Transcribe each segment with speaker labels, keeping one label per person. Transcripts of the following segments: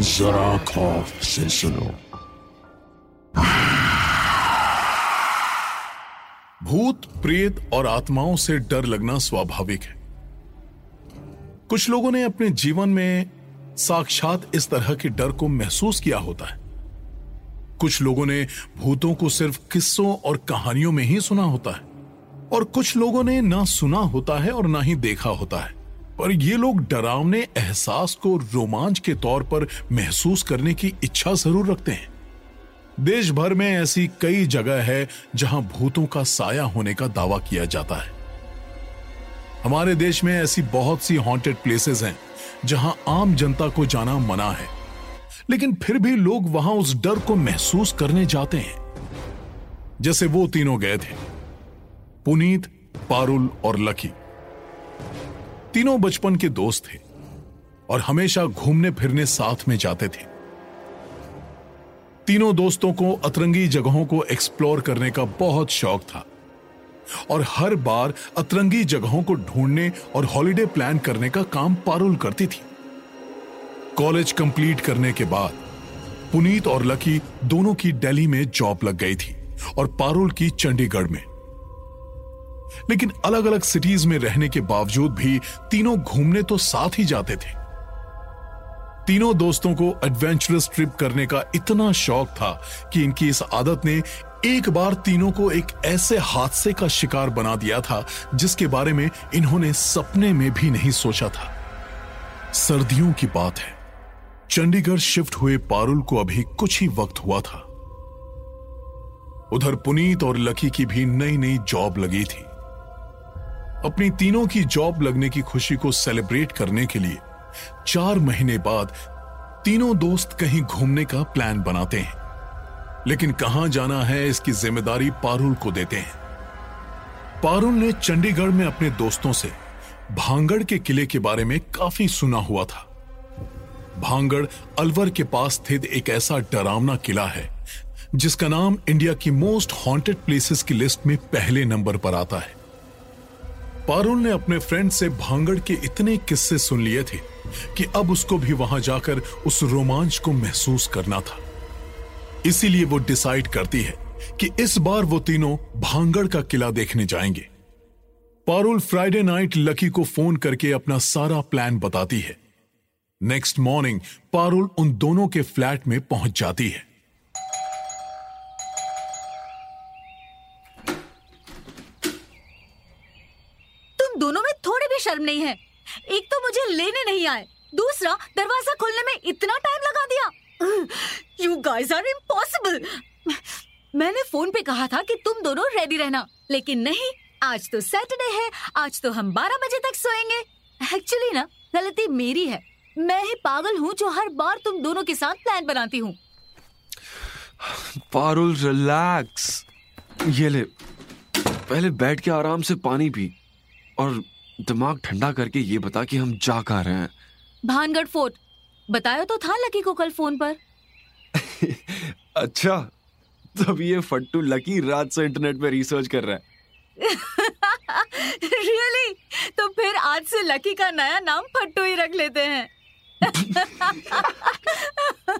Speaker 1: जरा खौफ से सुनो
Speaker 2: भूत, प्रेत और आत्माओं से डर लगना स्वाभाविक है। कुछ लोगों ने अपने जीवन में साक्षात इस तरह के डर को महसूस किया होता है। कुछ लोगों ने भूतों को सिर्फ़ किस्सों और कहानियों में ही सुना होता है। और कुछ लोगों ने ना सुना होता है और ना ही देखा होता है। पर ये लोग डरावने एहसास को रोमांच के तौर पर महसूस करने की इच्छा ज़रूर रखते हैं। देश भर में ऐसी कई जगह है जहाँ भूतों का साया होने का दावा किया जाता है। हमारे देश में ऐसी बहुत सी हॉन्टेड प्लेसेस हैं, जहाँ आम जनता को जाना मना है। लेकिन फिर भी लोग वहाँ उस डर को महसूस करने जाते हैं। जैसे वो तीनों गए थे। पुनीत, पारुल और लकी। तीनों बचपन के दोस्त थे और हमेशा घूमने फिरने साथ में जाते थे। तीनों दोस्तों को अतरंगी जगहों को एक्सप्लोर करने का बहुत शौक था और हर बार अतरंगी जगहों को ढूँढने और हॉलिडे प्लान करने का काम पारुल करती थी। कॉलेज कंप्लीट करने के बाद पुनीत और लकी दोनों की दिल्ली में जॉब लग गई थी और पारुल की चंडीगढ़ में। लेकिन अलग अलग सिटीज़ में रहने के बावजूद भी तीनों घूमने तो साथ ही जाते थे। तीनों दोस्तों को एडवेंचरस ट्रिप करने का इतना शौक था कि इनकी इस आदत ने एक बार तीनों को एक ऐसे हादसे का शिकार बना दिया था, जिसके बारे में इन्होंने सपने में भी नहीं सोचा था। सर्दियों की बात है। चंडीगढ़ शिफ्ट हुए पारुल को अभी कुछ ही वक्त हुआ था। उधर पुनीत और लकी की भी नई नई जॉब लगी थी। अपनी तीनों की जॉब लगने की खुशी को सेलिब्रेट करने के लिए चार महीने बाद तीनों दोस्त कहीं घूमने का प्लान बनाते हैं। लेकिन कहाँ जाना है इसकी ज़िम्मेदारी पारुल को देते हैं। पारुल ने चंडीगढ़ में अपने दोस्तों से भांगड़ के किले के बारे में काफ़ी सुना हुआ था। भांगड़ अलवर के पास स्थित एक ऐसा डरावना किला है, जिसका नाम इंडिया की मोस्ट हॉन्टेड प्लेसेस की लिस्ट में पहले नंबर पर आता है। पारुल ने अपने फ्रेंड से भांगड़ के इतने किस्से सुन लिए थे कि अब उसको भी वहाँ जाकर उस रोमांच को महसूस करना था। इसीलिए वो डिसाइड करती है कि इस बार वो तीनों भांगड़ का किला देखने जाएँगे। पारुल फ्राइडे नाइट लकी को फ़ोन करके अपना सारा प्लान बताती है। नेक्स्ट मॉर्निंग पारुल उन दोनों के फ्लैट में पहुँच जाती है।
Speaker 3: दोनों में थोड़ी भी शर्म नहीं है। एक तो मुझे लेने नहीं आए, दूसरा दरवाज़ा खोलने में इतना टाइम लगा दिया। यू गाइस आर इम्पॉसिबल मैंने फ़ोन पे कहा था कि तुम दोनों रेडी रहना, लेकिन नहीं, आज तो सैटरडे है, आज तो हम 12 बजे तक सोएँगे। एक्चुअली ना, गलती मेरी है। मैं ही पागल हूँ जो हर बार तुम दोनों के साथ प्लान बनाती हूँ।
Speaker 4: पारुल रिलैक्स ये ले, पहले बैठ के आराम से पानी पी। और दिमाग ठंडा करके ये बता कि हम जा कहाँ रहे हैं।
Speaker 3: भानगढ़ फोर्ट। बताया तो था लकी को कल फ़ोन पर।
Speaker 4: अच्छा तब ये फट्टू लकी रात से इंटरनेट पे रिसर्च कर रहा है।
Speaker 3: रियली तो फिर आज से लकी का नया नाम फट्टू ही रख लेते हैं।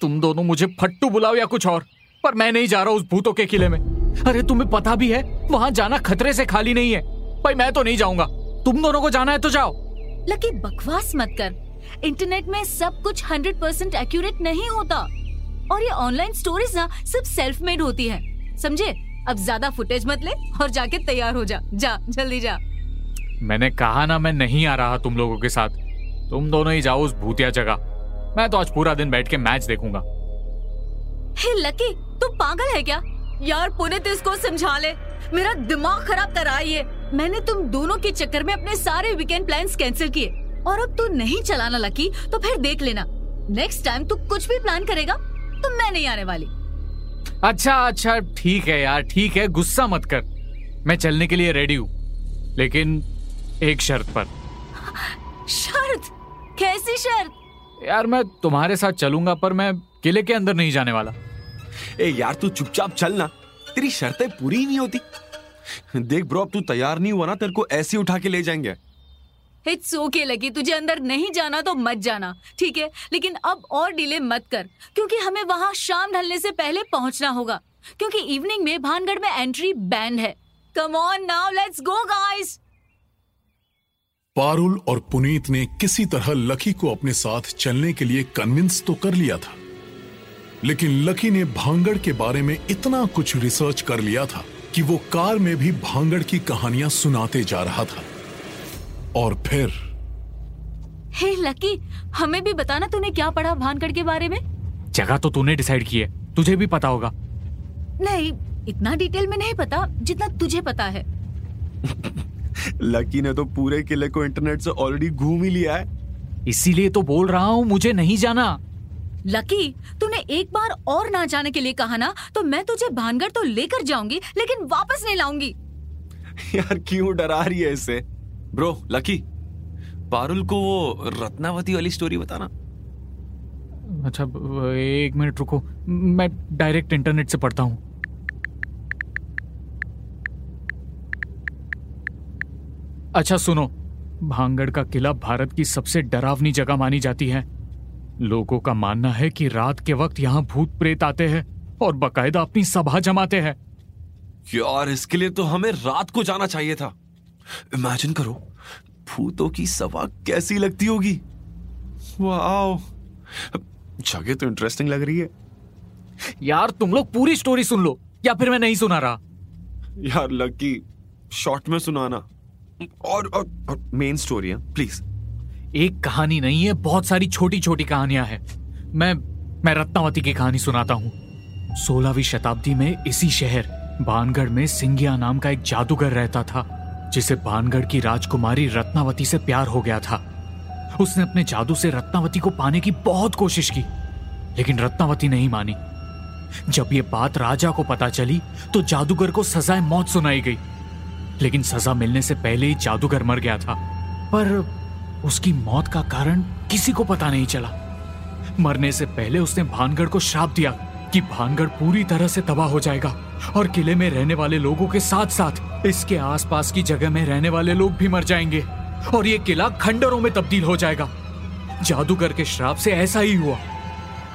Speaker 5: तुम दोनों मुझे फट्टू बुलाओ या कुछ और पर मैं नहीं जा रहा उस भूतों के किले में। अरे तुम्हें पता भी है वहाँ जाना खतरे से खाली नहीं है। भाई मैं तो नहीं जाऊँगा। तुम दोनों को जाना है तो जाओ।
Speaker 3: लकी बकवास मत कर। इंटरनेट में सब कुछ हंड्रेड परसेंट एक्यूरेट नहीं होता। और ये ऑनलाइन स्टोरीज ना सिर्फ़ सेल्फ मेड होती है। समझे? अब ज़्यादा फुटेज मत ले और जाके तैयार हो जा। जा जल्दी जा।
Speaker 5: मैंने कहा ना मैं नहीं आ रहा तुम लोगों के साथ। तुम दोनों ही जाओ उस भूतिया जगह। मैं तो आज पूरा दिन बैठ के मैच देखूँगा।
Speaker 3: हे लकी तू पागल है क्या? यार पुनित इसको समझा ले। मेरा दिमाग खराब करा ये। मैंने तुम दोनों के चक्कर में अपने सारे वीकेंड प्लान्स कैंसिल किए। और अब तू नहीं चलाना लकी तो फिर देख लेना। नेक्स्ट टाइम तू कुछ भी प्लान करेगा तो मैं नहीं आने वाली।
Speaker 5: अच्छा अच्छा ठीक है यार ठीक है गुस्सा मत कर। मैं चलने के लिए रेडी हूँ लेकिन एक शर्त पर।
Speaker 3: शर्त? कैसी शर्त?
Speaker 5: यार मैं तुम्हारे साथ चलूँगा पर मैं किले के अंदर नहीं जाने वाला।
Speaker 4: ए यार तू चुपचाप चल ना। तेरी शर्तें पूरी ही नहीं होती। देख ब्रो अब तू तैयार नहीं हुआ ना तेरे को ऐसे उठा के ले जाएँगे।
Speaker 3: इट्स ओके लगी तुझे अंदर नहीं जाना तो मत जाना ठीक है? लेकिन अब और डिले मत कर क्योंकि हमें वहाँ शाम ढलने से पहले पहुँचना होगा क्योंकि इवनिंग में भानगढ़ में एंट्री बैंड है। Come on now let's go guys
Speaker 2: Parul और पुनीत ने किसी तरह लकी को अपने साथ चलने के लिए कन्विंस तो कर लिया था लेकिन लकी ने भांगड़ के बारे में इतना कुछ रिसर्च कर लिया था। कि वो कार में भी भांगड़ की कहानियाँ सुनाते जा रहा था। और फिर
Speaker 3: हे लकी हमें भी बताना तूने क्या पढ़ा भानगढ़ के बारे में?
Speaker 5: जगह तो तूने डिसाइड की है। तुझे भी पता होगा।
Speaker 3: नहीं इतना डिटेल में नहीं पता जितना तुझे पता है।
Speaker 4: लकी ने तो पूरे किले को इंटरनेट से ऑलरेडी घूम ही लिया है।
Speaker 5: इसीलिए तो बोल रहा हूँ मुझे नहीं जाना।
Speaker 3: लकी तूने एक बार और ना जाने के लिए कहा ना तो मैं तुझे भानगढ़ तो लेकर जाऊँगी लेकिन वापस नहीं लाऊँगी।
Speaker 4: यार क्यों डरा रही है इसे? ब्रो लकी पारुल को वो रत्नावती वाली स्टोरी बताना।
Speaker 5: अच्छा एक मिनट रुको मैं डायरेक्ट इंटरनेट से पढ़ता हूँ। अच्छा सुनो भांगड़ का किला भारत की सबसे डरावनी जगह मानी जाती है। लोगों का मानना है कि रात के वक्त यहाँ भूत प्रेत आते हैं और बकायदा अपनी सभा जमाते हैं।
Speaker 4: यार इसके लिए तो हमें रात को जाना चाहिए था। इमेजिन करो भूतों की सभा कैसी लगती होगी। वाओ जगह तो इंटरेस्टिंग लग रही है।
Speaker 5: यार तुम लोग पूरी स्टोरी सुन लो या फिर मैं नहीं सुना रहा।
Speaker 4: यार लकी शॉर्ट में सुनाना। और, और, और मेन स्टोरी है प्लीज़
Speaker 5: एक कहानी नहीं है, बहुत सारी छोटी छोटी कहानियाँ हैं। मैं मैं रत्नावती की कहानी सुनाता हूँ। सोलहवीं शताब्दी में इसी शहर भानगढ़ में सिंगिया नाम का एक जादूगर रहता था, जिसे भानगढ़ की राजकुमारी रत्नावती से प्यार हो गया था। उसने अपने जादू से रत्नावती को पाने की बहुत कोशिश की, लेकिन रत्नावती नहीं मानी। जब ये बात राजा को पता चली तो जादूगर को सजाए मौत सुनाई गई। लेकिन सजा मिलने से पहले ही जादूगर मर गया था। पर उसकी मौत का कारण किसी को पता नहीं चला। मरने से पहले उसने भानगढ़ को श्राप दिया कि भानगढ़ पूरी तरह से तबाह हो जाएगा और किले में रहने वाले लोगों के साथ साथ इसके आसपास की जगह में रहने वाले लोग भी मर जाएँगे और ये किला खंडरों में तब्दील हो जाएगा। जादूगर के श्राप से ऐसा ही हुआ।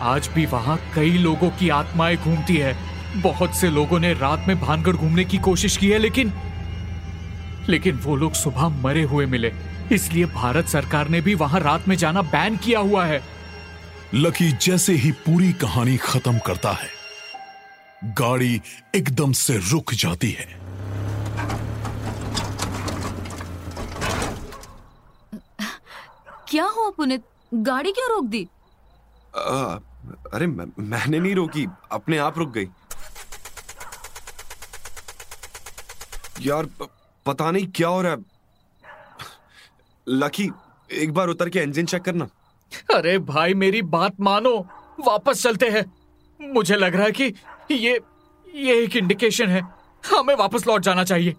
Speaker 5: आज भी वहाँ कई लोगों की आत्माएँ घूमती है। बहुत से लोगों ने रात में भानगढ़ घूमने की कोशिश की है, लेकिन लेकिन वो लोग सुबह मरे हुए मिले। इसलिए भारत सरकार ने भी वहाँ रात में जाना बैन किया हुआ है।
Speaker 2: लकी जैसे ही पूरी कहानी खत्म करता है गाड़ी एकदम से रुक जाती है।
Speaker 3: क्या हुआ पुनित? गाड़ी क्यों रोक दी?
Speaker 4: आ, अरे मैं, मैंने नहीं रोकी अपने आप रुक गई। यार प- पता नहीं क्या हो रहा है। लकी एक बार उतर के इंजन चेक करना।
Speaker 5: अरे भाई मेरी बात मानो। वापस चलते हैं। मुझे लग रहा है कि ये ये एक इंडिकेशन है। हमें वापस लौट जाना चाहिए।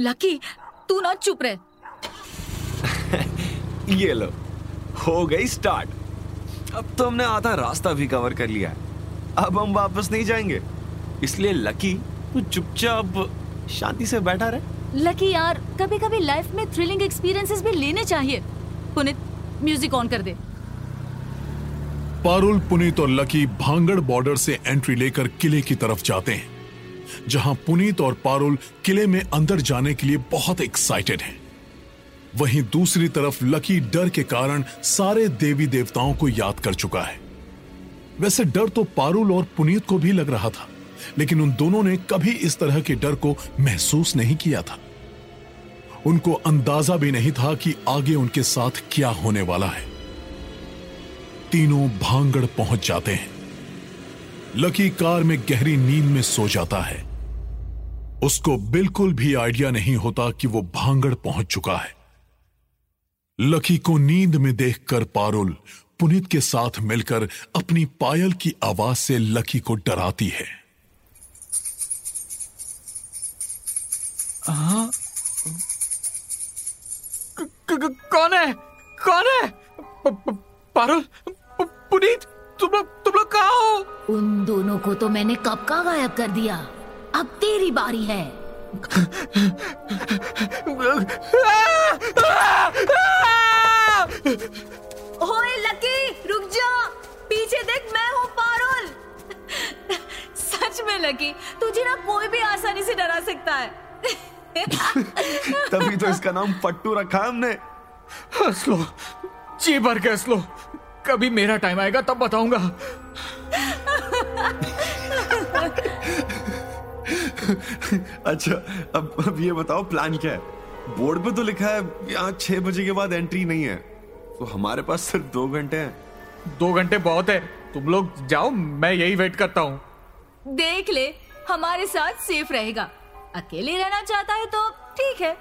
Speaker 3: लकी तू ना चुप रहे।
Speaker 4: ये लो हो गई स्टार्ट अब तो हमने आधा रास्ता भी कवर कर लिया है। अब हम वापस नहीं जाएँगे। इसलिए लकी तू चुपचाप शांति से बैठा रहे।
Speaker 3: लकी यार कभी कभी लाइफ में थ्रिलिंग एक्सपीरियंसेस भी लेने चाहिए। पुनित म्यूज़िक ऑन कर दे।
Speaker 2: पारुल, पुनीत और लकी भांगड़ बॉर्डर से एंट्री लेकर किले की तरफ़ जाते हैं, जहाँ पुनीत और पारुल किले में अंदर जाने के लिए बहुत एक्साइटेड हैं। वहीं दूसरी तरफ़ लकी डर के कारण सारे देवी देवताओं को याद कर चुका है। वैसे डर तो पारुल और पुनीत को भी लग रहा था। लेकिन उन दोनों ने कभी इस तरह के डर को महसूस नहीं किया था। उनको अंदाज़ा भी नहीं था कि आगे उनके साथ क्या होने वाला है। तीनों भांगड़ पहुँच जाते हैं। लकी कार में गहरी नींद में सो जाता है। उसको बिल्कुल भी आइडिया नहीं होता कि वो भांगड़ पहुँच चुका है। लकी को नींद में देखकर पारुल पुनित के साथ मिलकर अपनी पायल की आवाज़ से लकी को डराती है।
Speaker 5: कौन है? कौन है? पारुल पुनीत, तुम लोग तुम लोग कहाँ हो?
Speaker 3: उन दोनों को तो मैंने कब का गायब कर दिया? अब तेरी बारी है। ओए, लकी, रुक जा। पीछे देख, मैं हूँ पारुल। सच में, लकी, तुझे ना कोई भी आसानी से डरा सकता है।
Speaker 4: तभी तो इसका नाम पट्टू रखा है हमने।
Speaker 5: हंस लो जी भर के हंस लो कभी मेरा टाइम आएगा तब बताऊँगा।
Speaker 4: अच्छा अब अब ये बताओ प्लान क्या है? बोर्ड पे तो लिखा है यहाँ छह बजे के बाद एंट्री नहीं है। तो हमारे पास सिर्फ़ दो घंटे हैं।
Speaker 5: दो घंटे बहुत है। तुम लोग जाओ मैं यही वेट करता हूँ।
Speaker 3: देख ले हमारे साथ सेफ़ रहेगा। अकेले रहना चाहता है तो ठीक है।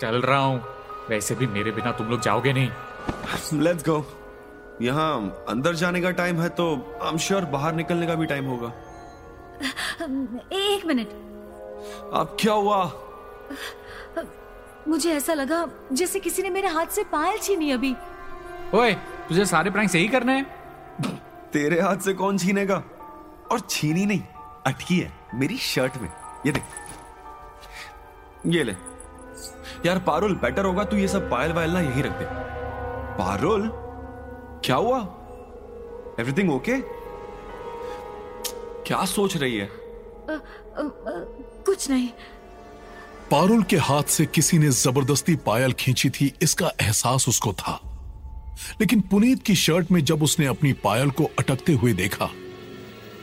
Speaker 5: चल रहा हूँ। वैसे भी मेरे बिना तुम लोग जाओगे नहीं।
Speaker 4: लेट्स गो यहाँ अंदर जाने का टाइम है तो आई एम श्योर बाहर निकलने का भी टाइम होगा।
Speaker 3: एक मिनट।
Speaker 4: अब क्या हुआ?
Speaker 3: मुझे ऐसा लगा जैसे किसी ने मेरे हाथ से पायल छीनी अभी।
Speaker 5: ओए तुझे सारे प्रैंक यही करने हैं?
Speaker 4: तेरे हाथ से कौन छीनेगा? और छीनी नहीं अटकी है मेरी शर्ट में। ये देख। ये ले। यार पारुल बेटर होगा तू ये सब पायल वायल ना यही रख दे। पारुल क्या हुआ? एवरीथिंग ओके क्या सोच रही है?
Speaker 3: कुछ नहीं।
Speaker 2: पारुल के हाथ से किसी ने ज़बरदस्ती पायल खींची थी इसका एहसास उसको था। लेकिन पुनीत की शर्ट में जब उसने अपनी पायल को अटकते हुए देखा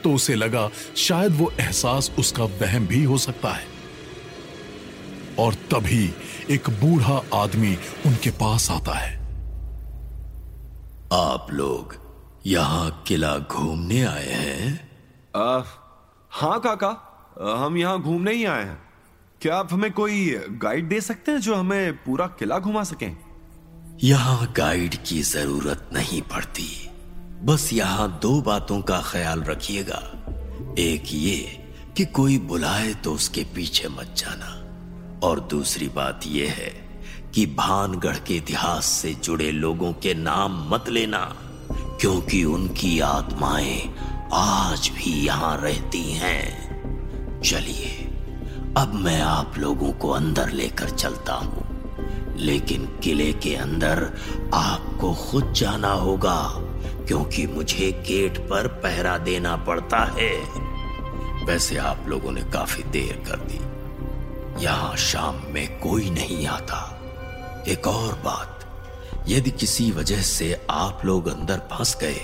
Speaker 2: तो उसे लगा शायद वो एहसास उसका वहम भी हो सकता है। और तभी एक बूढ़ा आदमी उनके पास आता है।
Speaker 1: आप लोग यहाँ किला घूमने आए हैं?
Speaker 4: आ, हाँ काका हम यहाँ घूमने ही आए हैं। क्या आप हमें कोई गाइड दे सकते हैं जो हमें पूरा किला घुमा सकें?
Speaker 1: यहाँ गाइड की ज़रूरत नहीं पड़ती। बस यहाँ दो बातों का ख्याल रखिएगा। एक ये कि कोई बुलाए तो उसके पीछे मत जाना। और दूसरी बात यह है कि भानगढ़ के इतिहास से जुड़े लोगों के नाम मत लेना, क्योंकि उनकी आत्माएँ आज भी यहाँ रहती हैं। चलिए, अब मैं आप लोगों को अंदर लेकर चलता हूँ। लेकिन किले के अंदर आपको खुद जाना होगा। क्योंकि मुझे गेट पर पहरा देना पड़ता है। वैसे आप लोगों ने काफ़ी देर कर दी। यहाँ शाम में कोई नहीं आता। एक और बात यदि किसी वजह से आप लोग अंदर फंस गए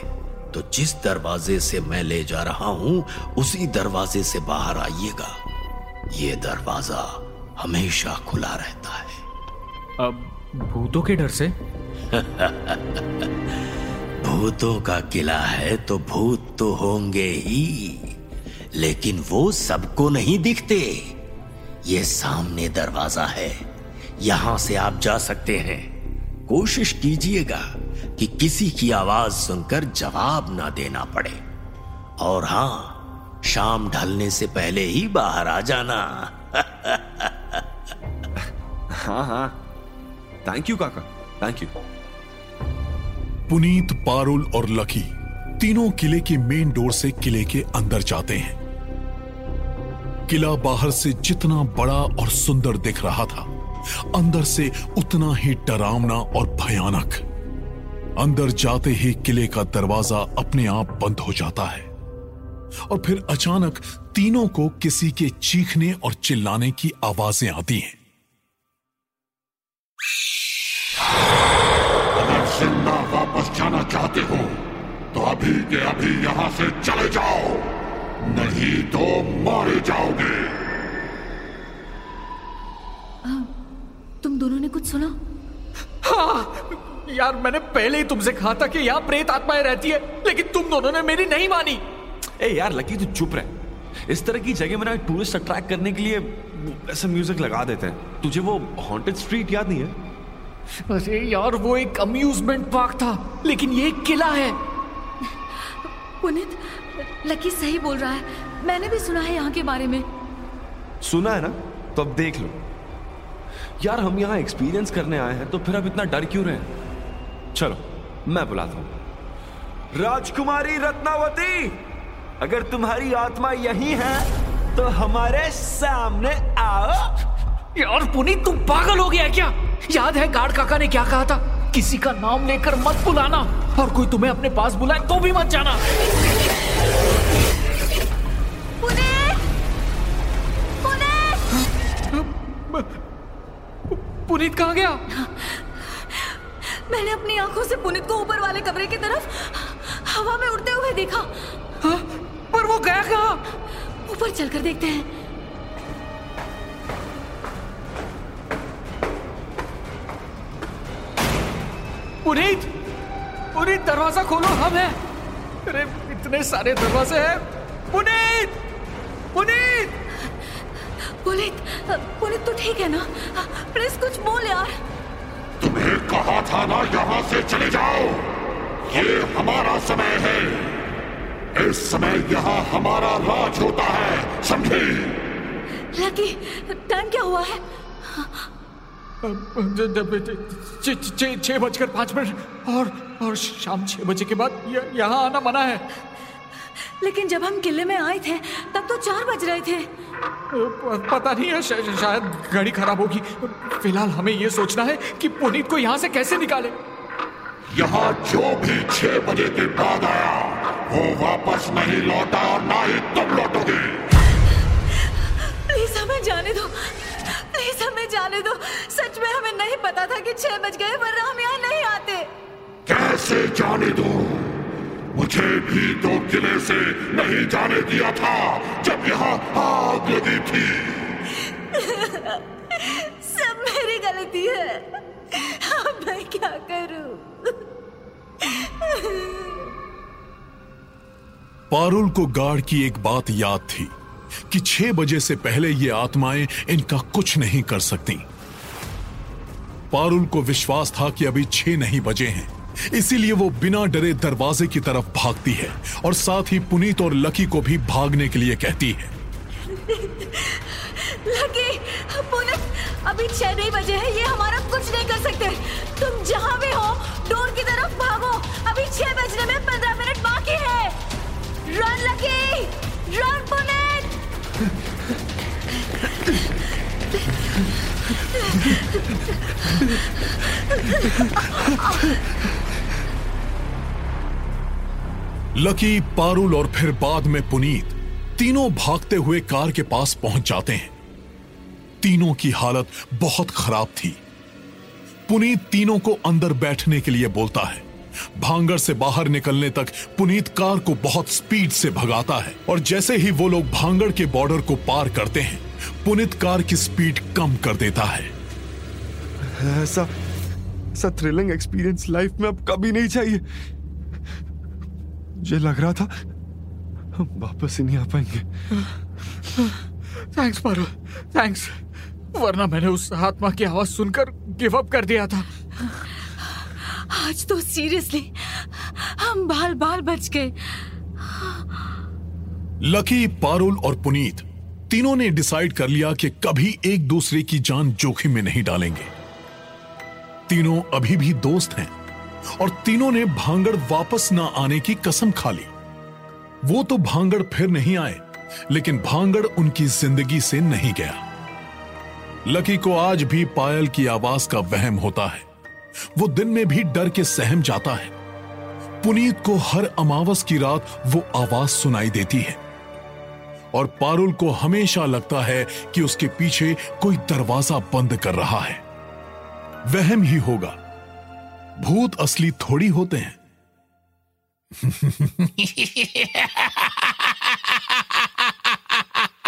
Speaker 1: तो जिस दरवाजे से मैं ले जा रहा हूँ उसी दरवाजे से बाहर आइएगा। ये दरवाज़ा हमेशा खुला रहता है।
Speaker 5: अब भूतों के डर से?
Speaker 1: भूतों का किला है तो भूत तो होंगे ही। लेकिन वो सबको नहीं दिखते। ये सामने दरवाज़ा है। यहाँ से आप जा सकते हैं। कोशिश कीजिएगा कि किसी की आवाज़ सुनकर जवाब ना देना पड़े। और हाँ, शाम ढलने से पहले ही बाहर आ जाना।
Speaker 4: हाँ हाँ। थैंक यू काका। थैंक यू
Speaker 2: पुनीत, पारुल और लकी तीनों किले की मेन डोर से किले के अंदर जाते हैं। किला बाहर से जितना बड़ा और सुंदर दिख रहा था, अंदर से उतना ही डरावना और भयानक। अंदर जाते ही किले का दरवाज़ा अपने आप बंद हो जाता है और फिर अचानक तीनों को किसी के चीखने और चिल्लाने की आवाज़ें आती हैं।
Speaker 6: जाना चाहते हो तो अभी के अभी यहाँ से चले जाओ नहीं तो मारे जाओगे।
Speaker 3: तुम दोनों ने कुछ सुना?
Speaker 5: हाँ यार मैंने पहले ही तुमसे कहा था कि यहाँ प्रेत आत्माएँ रहती है लेकिन तुम दोनों ने मेरी नहीं मानी।
Speaker 4: ए यार लकी तू चुप रहे। इस तरह की जगह में ना टूरिस्ट अट्रैक्ट करने के लिए ऐसा म्यूज़िक लगा देते हैं। तुझे वो हॉन्टेड स्ट्रीट याद नहीं है?
Speaker 5: अरे यार वो एक अम्यूजमेंट पार्क था लेकिन ये एक किला है।
Speaker 3: पुनित लकी सही बोल रहा है। मैंने भी सुना है यहाँ के बारे में।
Speaker 4: सुना है ना? तो अब देख लो। यार हम यहाँ एक्सपीरियंस करने आए हैं तो फिर अब इतना डर क्यों रहे हैं? चलो मैं बुलाता हूँ। राजकुमारी रत्नावती अगर तुम्हारी आत्मा यही है तो हमारे सामने आओ।
Speaker 5: यार पुनीत तू पागल हो गया है क्या? याद है गार्ड काका ने क्या कहा था? किसी का नाम लेकर मत बुलाना और कोई तुम्हें अपने पास बुलाए तो भी मत जाना।
Speaker 3: पुनीत! पुनीत!
Speaker 5: पुनीत कहाँ गया?
Speaker 3: मैंने अपनी आँखों से पुनीत को ऊपर वाले कमरे की तरफ़ हवा में उड़ते हुए देखा।
Speaker 5: हाँ? पर वो गया कहा?
Speaker 3: ऊपर चलकर देखते हैं।
Speaker 5: पुनीत पुनीत दरवाज़ा खोलो हम हैं। अरे इतने सारे दरवाजे हैं। पुनीत पुनीत।
Speaker 3: पुनीत पुनीत तो ठीक है ना? प्लीज़ कुछ बोल यार।
Speaker 6: तुम्हें कहा था ना यहाँ से चले जाओ? ये हमारा समय है। इस समय यहाँ हमारा राज होता है समझे?
Speaker 3: लकी टाइम क्या हुआ है?
Speaker 5: छह बजकर पाँच मिनट। और और शाम छह बजे के बाद यहाँ आना मना है।
Speaker 3: लेकिन जब हम किले में आए थे तब तो चार बज रहे थे।
Speaker 5: पता नहीं है शा- शायद गाड़ी खराब होगी। फ़िलहाल हमें ये सोचना है कि पुनीत को यहाँ से कैसे निकाले।
Speaker 6: यहाँ जो भी छह बजे के बाद आया वो वापस नहीं लौटा और ना ही तुम लौटोगे।
Speaker 3: पता था कि छह बज गए वरना हम यहाँ नहीं आते।
Speaker 6: कैसे जाने दो? मुझे भी तो किले से नहीं जाने दिया था जब यहाँ आग लगी थी।
Speaker 3: सब मेरी गलती है। अब मैं क्या करूँ?
Speaker 2: पारुल को गार्ड की एक बात याद थी कि छह बजे से पहले ये आत्माएँ इनका कुछ नहीं कर सकती। पारुल को विश्वास था कि अभी छह नहीं बजे हैं। इसीलिए वो बिना डरे दरवाजे की तरफ़ भागती है और साथ ही पुनीत और लकी को भी भागने के लिए कहती है।
Speaker 3: लकी पुलिस अभी छह नहीं बजे हैं ये हमारा कुछ नहीं कर सकते। तुम जहाँ भी हो डोर की तरफ़ भागो। अभी छह बजने में पंद्रह मिनट बाकी है। Run lucky! Run Puneet!
Speaker 2: Lucky, Parul और फिर बाद में पुनीत तीनों भागते हुए कार के पास पहुँच जाते हैं। तीनों की हालत बहुत खराब थी। पुनीत तीनों को अंदर बैठने के लिए बोलता है। भांगर से बाहर निकलने तक पुनीत कार को बहुत स्पीड से भगाता है और जैसे ही वो लोग भांगड़ के बॉर्डर को पार करते हैं पुनीत कार की स्पीड कम कर देता है।
Speaker 4: ऐसा ऐसा थ्रिलिंग एक्सपीरियंस लाइफ में अब कभी नहीं चाहिए। मुझे लग रहा था हम वापस ही नहीं आ पाएँगे।
Speaker 5: थैंक्स पारुल थैंक्स वरना मैंने उस आत्मा की आवाज़ सुनकर गिव अप कर दिया था।
Speaker 3: आज तो सीरियसली हम बाल बाल बच गए।
Speaker 2: लकी पारुल और पुनीत तीनों ने डिसाइड कर लिया कि कभी एक दूसरे की जान जोखिम में नहीं डालेंगे। तीनों अभी भी दोस्त हैं और तीनों ने भांगड़ वापस ना आने की कसम खा ली। वो तो भांगड़ फिर नहीं आए, लेकिन भांगड़ उनकी ज़िंदगी से नहीं गया। लकी को आज भी पायल की आवाज़ का वहम होता है। वो दिन में भी डर के सहम जाता है। पुनीत को हर अमावस की रात वो आवाज़ सुनाई देती है। और पारुल को हमेशा लगता है कि उसके पीछे कोई दरवाज़ा बंद कर रहा है। वहम ही होगा। भूत असली थोड़ी होते हैं।